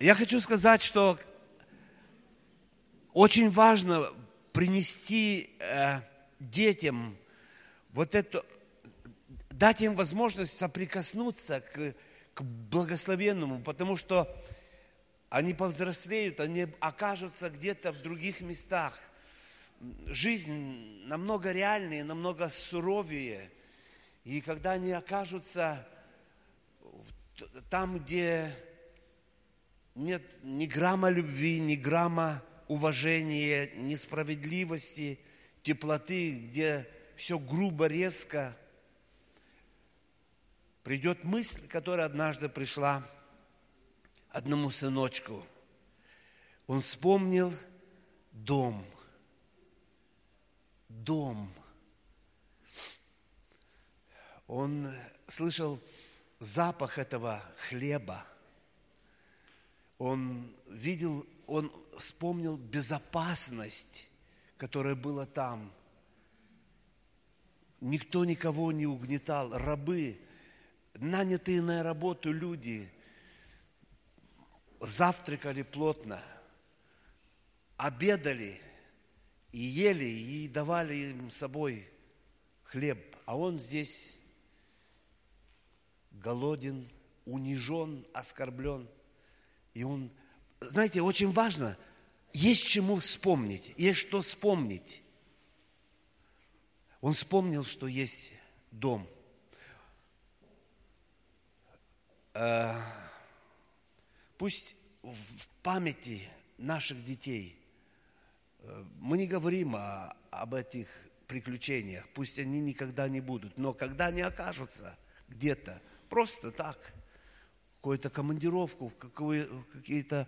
Я хочу сказать, что очень важно принести э, детям вот эту, дать им возможность соприкоснуться к, к благословенному, потому что они повзрослеют, они окажутся где-то в других местах. Жизнь намного реальнее, намного суровее. И когда они окажутся там, где нет ни грамма любви, ни грамма уважения, ни справедливости, теплоты, где все грубо, резко, придет мысль, которая однажды пришла одному сыночку. Он вспомнил дом. Дом. Он слышал запах этого хлеба. Он видел, он вспомнил безопасность, которая была там. Никто никого не угнетал. Рабы, нанятые на работу люди завтракали плотно, обедали и ели, и давали им с собой хлеб. А он здесь голоден, унижен, оскорблен. И он, знаете, очень важно, есть чему вспомнить, есть что вспомнить. Он вспомнил, что есть дом. Э, пусть в памяти наших детей э, мы не говорим о, об этих приключениях, пусть они никогда не будут, но когда они окажутся где-то, просто так, какую-то командировку, в какие-то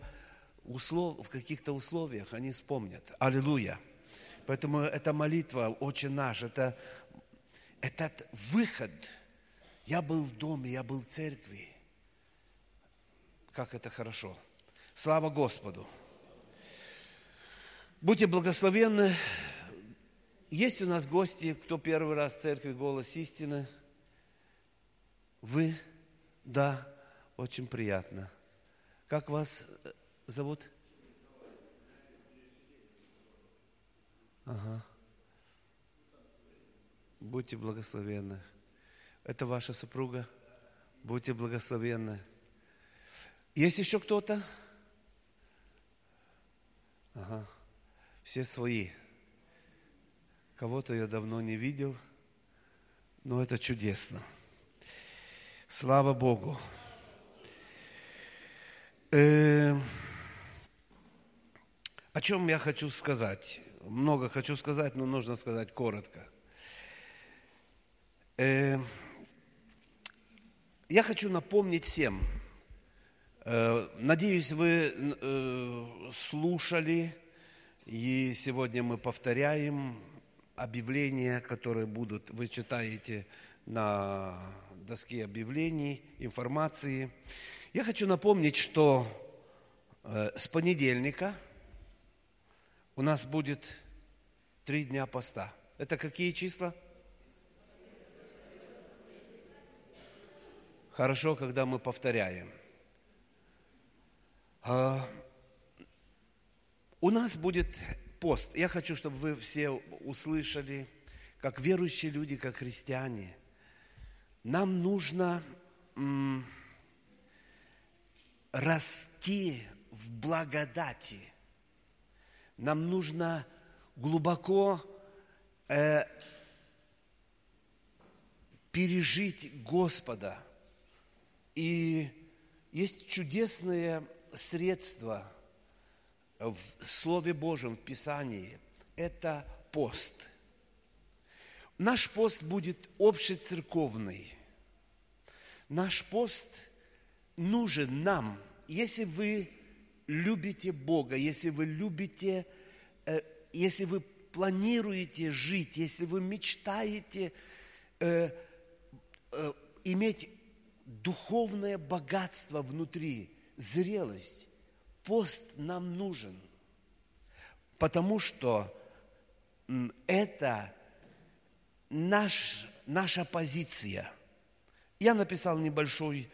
услов, в каких-то условиях они вспомнят. Аллилуйя. Поэтому эта молитва очень наш, это этот выход. Я был в доме, я был в церкви. Как это хорошо. Слава Господу. Будьте благословенны. Есть у нас гости, кто первый раз в церкви «Голос истины». Вы? Да, очень приятно. Как вас э, зовут? Ага. Будьте благословенны. Это ваша супруга. Будьте благословенны. Есть еще кто-то? Ага. Все свои. Кого-то я давно не видел, но это чудесно. Слава Богу. Э, о чем я хочу сказать? Много хочу сказать, но нужно сказать коротко. Э, я хочу напомнить всем, э, надеюсь, вы слушали, и сегодня мы повторяем объявления, которые будут, вы читаете на доске объявлений, информации. Я хочу напомнить, что э, с понедельника у нас будет три дня поста. Это какие числа? Хорошо, когда мы повторяем. А, у нас будет пост. Я хочу, чтобы вы все услышали, как верующие люди, как христиане – нам нужно расти в благодати. Нам нужно глубоко э, пережить Господа. И есть чудесное средство в Слове Божьем, в Писании. Это пост – Наш пост будет общецерковный. Наш пост нужен нам, если вы любите Бога, если вы любите, э, если вы планируете жить, если вы мечтаете э, э, иметь духовное богатство внутри, зрелость, пост нам нужен, потому что это наш, наша позиция. Я написал небольшой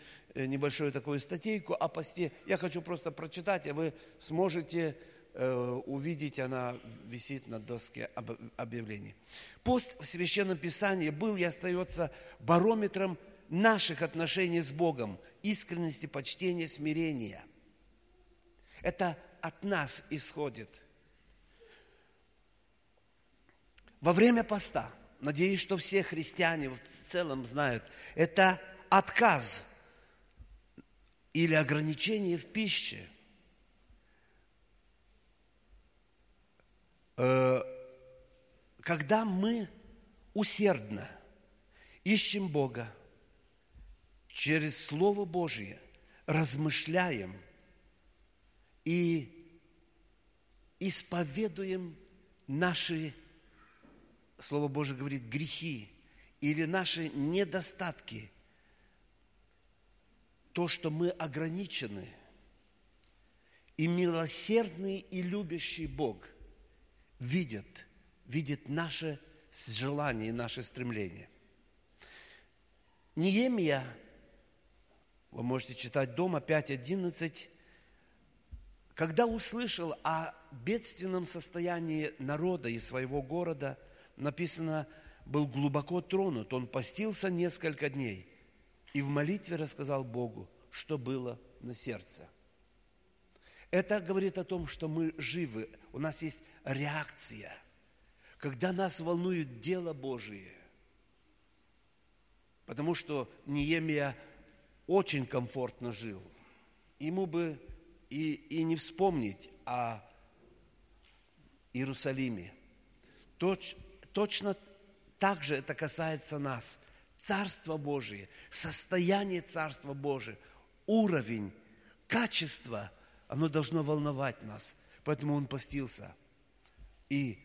небольшую такую статейку о посте. Я хочу просто прочитать, а вы сможете э, увидеть, она висит на доске объявлений. Пост в Священном Писании был и остается барометром наших отношений с Богом, искренности, почтения, смирения. Это от нас исходит. Во время поста, надеюсь, что все христиане в целом знают, это отказ или ограничение в пище. Э, когда мы усердно ищем Бога, через Слово Божье размышляем и исповедуем наши, Слово Божье говорит, грехи или наши недостатки, то, что мы ограничены, и милосердный и любящий Бог видит, видит наше желание и наше стремление. Неемия, вы можете читать дома 5.11, когда услышал о бедственном состоянии народа и своего города, написано, был глубоко тронут. Он постился несколько дней и в молитве рассказал Богу, что было на сердце. Это говорит о том, что мы живы, у нас есть реакция. Когда нас волнует дело Божие, потому что Неемия очень комфортно жил, ему бы и, и не вспомнить о Иерусалиме. Точ, точно так же это касается нас. Царство Божие, состояние Царства Божия, уровень, качество, оно должно волновать нас. Поэтому он постился и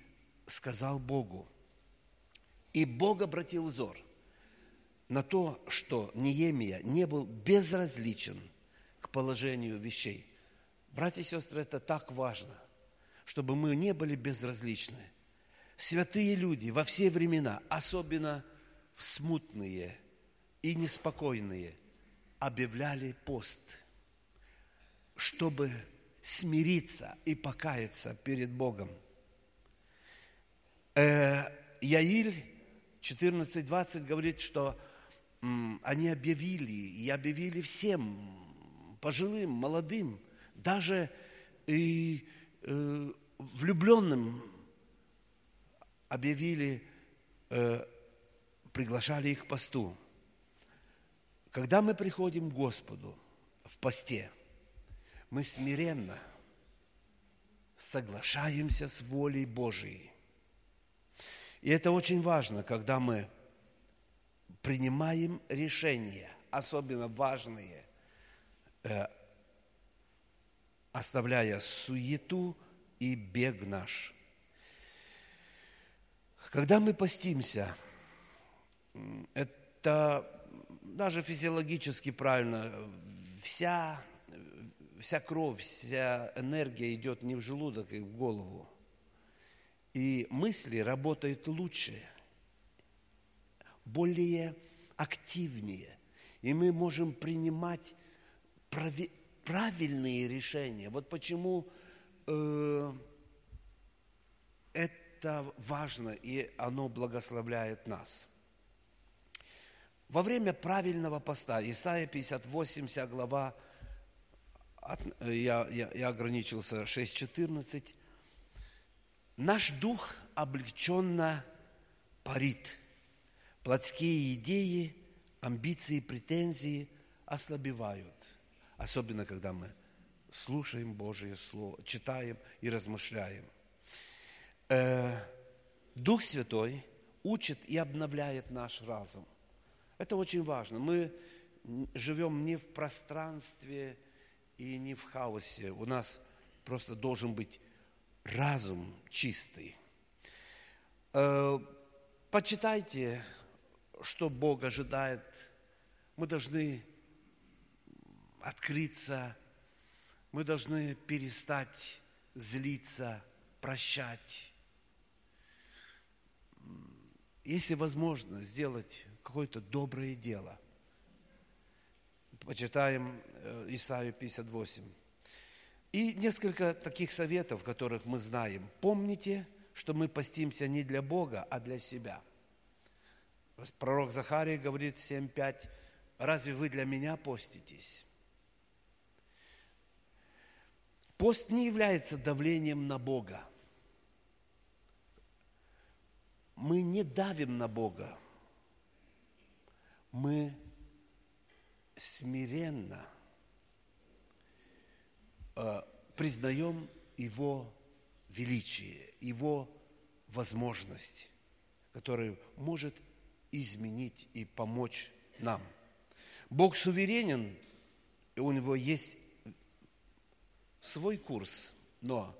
сказал Богу. И Бог обратил взор на то, что Неемия не был безразличен к положению вещей. Братья и сестры, это так важно, чтобы мы не были безразличны. Святые люди во все времена, особенно в смутные и неспокойные, объявляли пост, чтобы смириться и покаяться перед Богом. Э, Яиль 14.20 говорит, что они объявили, и объявили всем, пожилым, молодым – даже и э, влюбленным объявили, э, приглашали их к посту. Когда мы приходим к Господу в посте, мы смиренно соглашаемся с волей Божией. И это очень важно, когда мы принимаем решения, особенно важные, э, оставляя суету и бег наш. Когда мы постимся, это даже физиологически правильно, вся, вся кровь, вся энергия идет не в желудок, и в голову. И мысли работают лучше, более активнее. И мы можем принимать правильные решения. Вот почему э, это важно, и оно благословляет нас. Во время правильного поста, Исайя 58, вся глава, я, я, я ограничился 6.14, наш дух облегченно парит. Плотские идеи, амбиции, претензии ослабевают – особенно когда мы слушаем Божье Слово, читаем и размышляем. Э, Дух Святой учит и обновляет наш разум. Это очень важно. Мы живем не в пространстве и не в хаосе. У нас просто должен быть разум чистый. Э, почитайте, что Бог ожидает. Мы должны открыться, мы должны перестать злиться, прощать. Если возможно сделать какое-то доброе дело, почитаем э, Исаию 58. И несколько таких советов, которых мы знаем. Помните, что мы постимся не для Бога, а для себя. Пророк Захарий говорит 7.5, разве вы для меня поститесь? Пост не является давлением на Бога. Мы не давим на Бога. Мы смиренно э, признаем Его величие, Его возможность, которая может изменить и помочь нам. Бог суверенен, и у Него есть свой курс, но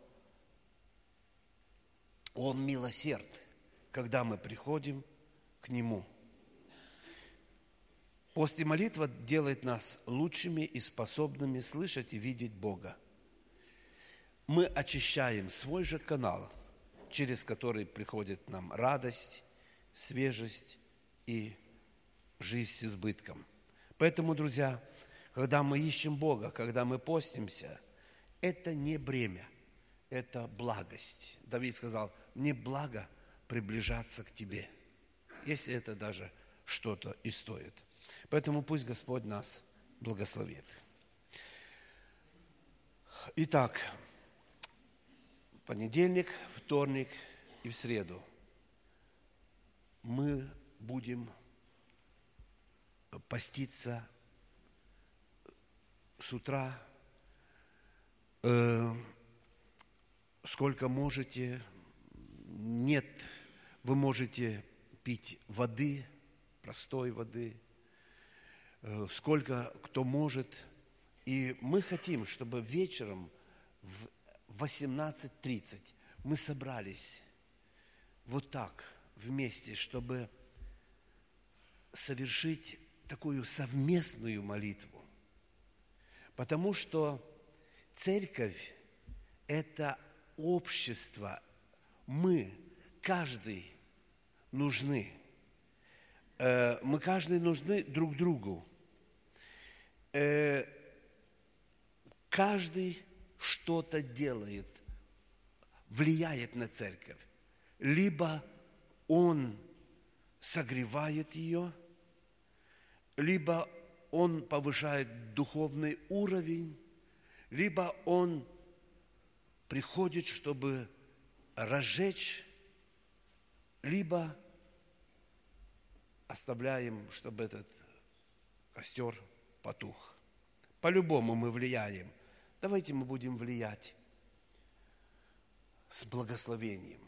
Он милосерд, когда мы приходим к Нему. Пост и молитва делает нас лучшими и способными слышать и видеть Бога. Мы очищаем свой же канал, через который приходит нам радость, свежесть и жизнь с избытком. Поэтому, друзья, когда мы ищем Бога, когда мы постимся, это не бремя, это благость. Давид сказал, мне благо приближаться к Тебе, если это даже что-то и стоит – Поэтому пусть Господь нас благословит. Итак, понедельник, вторник и в среду мы будем поститься с утра, э, сколько можете, нет, вы можете пить воды, простой воды – сколько кто может. И мы хотим, чтобы вечером в 18.30 мы собрались вот так вместе, чтобы совершить такую совместную молитву. Потому что церковь – это общество. Мы, каждый нужны. Э, мы каждый нужны друг другу э, каждый что-то делает, влияет на церковь. Либо он согревает ее, либо он повышает духовный уровень, либо он приходит, чтобы разжечь, либо оставляем, чтобы этот костер потух. По-любому мы влияем. Давайте мы будем влиять с благословением.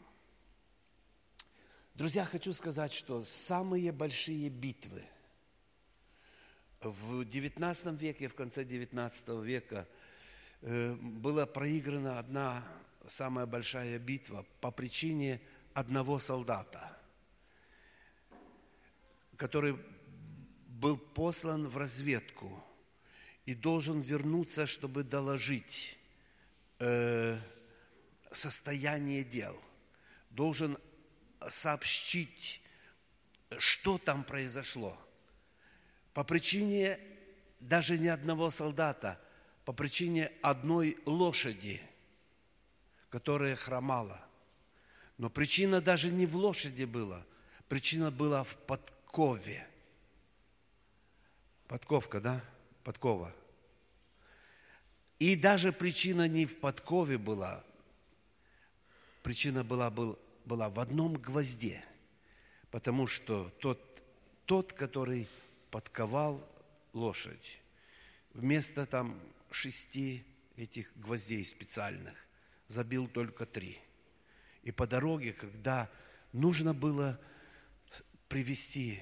Друзья, хочу сказать, что самые большие битвы в XIX веке, в конце XIX века э, была проиграна одна самая большая битва по причине одного солдата, который был послан в разведку и должен вернуться, чтобы доложить э, состояние дел, должен сообщить, что там произошло. По причине даже не одного солдата, по причине одной лошади, которая хромала. Но причина даже не в лошади была, причина была в подкове – Подковка, да? Подкова. И даже причина не в подкове была. Причина была, был, была в одном гвозде. Потому что тот, тот, который подковал лошадь, вместо там шести этих гвоздей специальных, забил только три. И по дороге, когда нужно было привести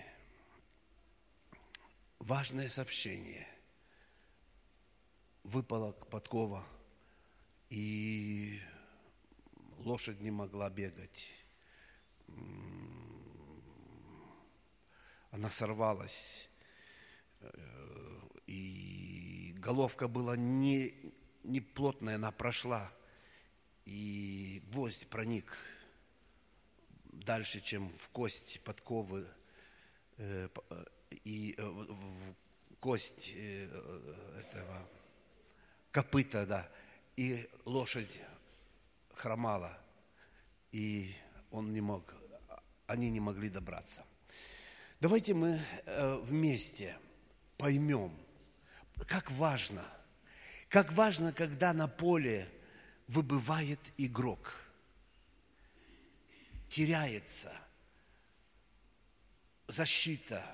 важное сообщение. Выпала подкова, и лошадь не могла бегать. Она сорвалась, и головка была не, не плотная, она прошла, и гвоздь проник дальше, чем в кость подковы, э, и э, кость э, этого копыта, да, и лошадь хромала, и он не мог, они не могли добраться. Давайте мы э, вместе поймем, как важно, как важно, когда на поле выбывает игрок, теряется защита,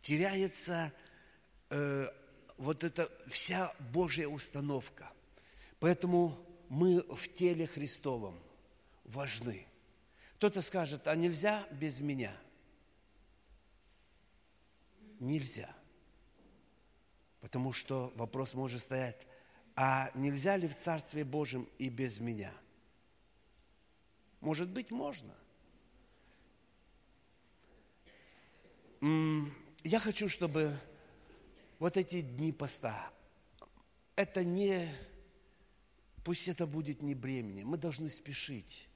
теряется э, вот эта вся Божья установка. Поэтому мы в теле Христовом важны. Кто-то скажет, а нельзя без меня? Нельзя. Потому что вопрос может стоять, а нельзя ли в Царстве Божьем и без меня? Может быть, можно. Я хочу, чтобы вот эти дни поста, это не, пусть это будет не бремени, мы должны спешить,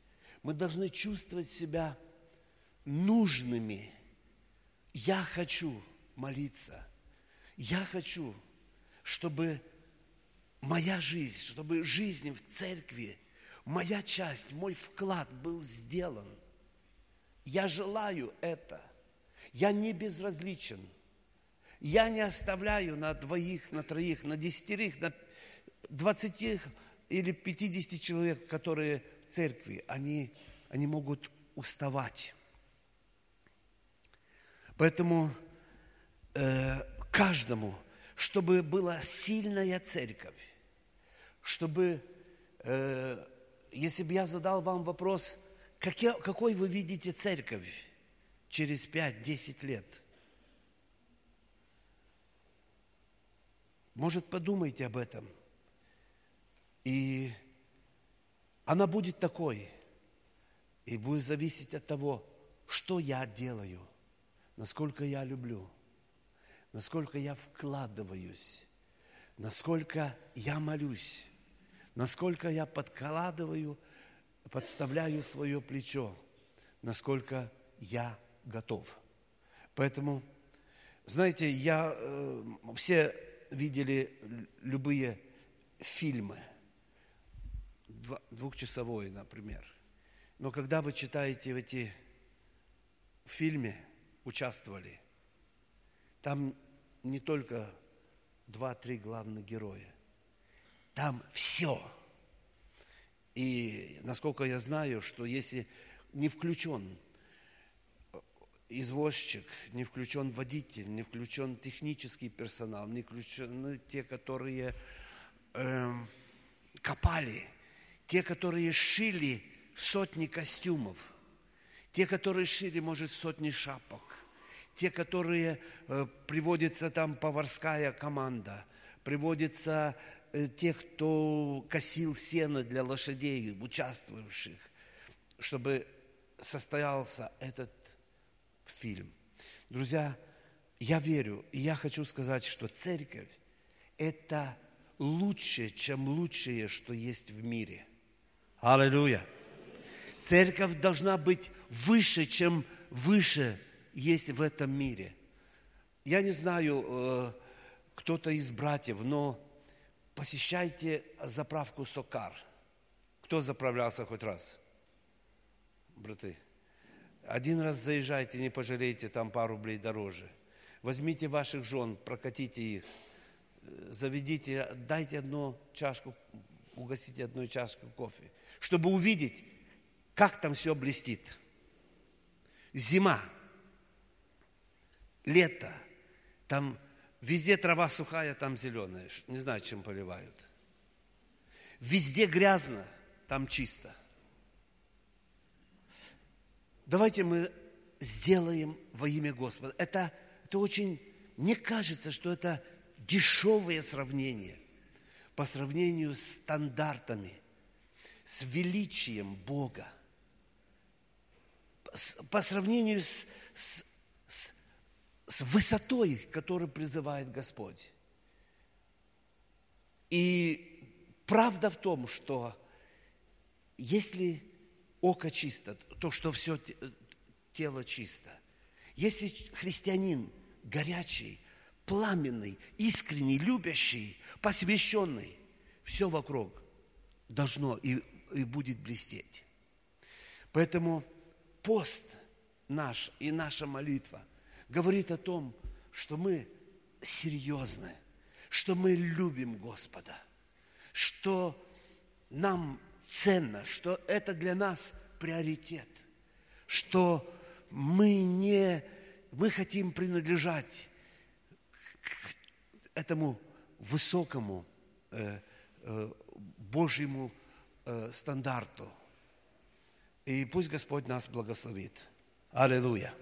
мы должны чувствовать себя нужными. Я хочу молиться, я хочу, чтобы моя жизнь, чтобы жизнь в церкви, моя часть, мой вклад был сделан. Я желаю это. Я не безразличен. Я не оставляю на двоих, на троих, на десятерых, на двадцати или пятидесяти человек, которые в церкви, они, они могут уставать. Поэтому э, каждому, чтобы была сильная церковь, чтобы, э, если бы я задал вам вопрос, какой, какой вы видите церковь через 5-10 лет, может, подумайте об этом. И она будет такой, и будет зависеть от того, что я делаю, насколько я люблю, насколько я вкладываюсь, насколько я молюсь, насколько я подкладываю, подставляю свое плечо, насколько я готов. Поэтому, знаете, я, э, все видели любые фильмы, двухчасовой, например. Но когда вы читаете в эти фильме, участвовали, там не только два-три главных героя. Там все. И насколько я знаю, что если не включен извозчик, не включен водитель, не включен технический персонал, не включены те, которые э, копали, те, которые шили сотни костюмов, те, которые шили, может, сотни шапок, те, которые э, приводится там поварская команда, приводится э, тех, кто косил сено для лошадей, участвовавших, чтобы состоялся этот фильм. Друзья, я верю, и я хочу сказать, что церковь – это лучше, чем лучшее, что есть в мире. Аллилуйя! Церковь должна быть выше, чем выше есть в этом мире. Я не знаю, э, кто-то из братьев, но посещайте заправку Сокар. Кто заправлялся хоть раз? Браты. Один раз заезжайте, не пожалейте, там пару рублей дороже. Возьмите ваших жен, прокатите их, заведите, дайте одну чашку, угостите одну чашку кофе, чтобы увидеть, как там все блестит. Зима, лето, там везде трава сухая, там зеленая, не знаю, чем поливают. Везде грязно, там чисто – давайте мы сделаем во имя Господа. Это, это очень, мне кажется, что это дешевое сравнение по сравнению с стандартами, с величием Бога, по сравнению с, с, с, с высотой, которую призывает Господь. И правда в том, что если око чисто, то, что все тело чисто. Если христианин горячий, пламенный, искренний, любящий, посвященный, все вокруг должно и, и будет блестеть. Поэтому пост наш и наша молитва говорит о том, что мы серьезны, что мы любим Господа, что нам ценно, что это для нас приоритет, что мы не, мы хотим принадлежать к этому высокому э, э, Божьему э, стандарту. И пусть Господь нас благословит. Аллилуйя.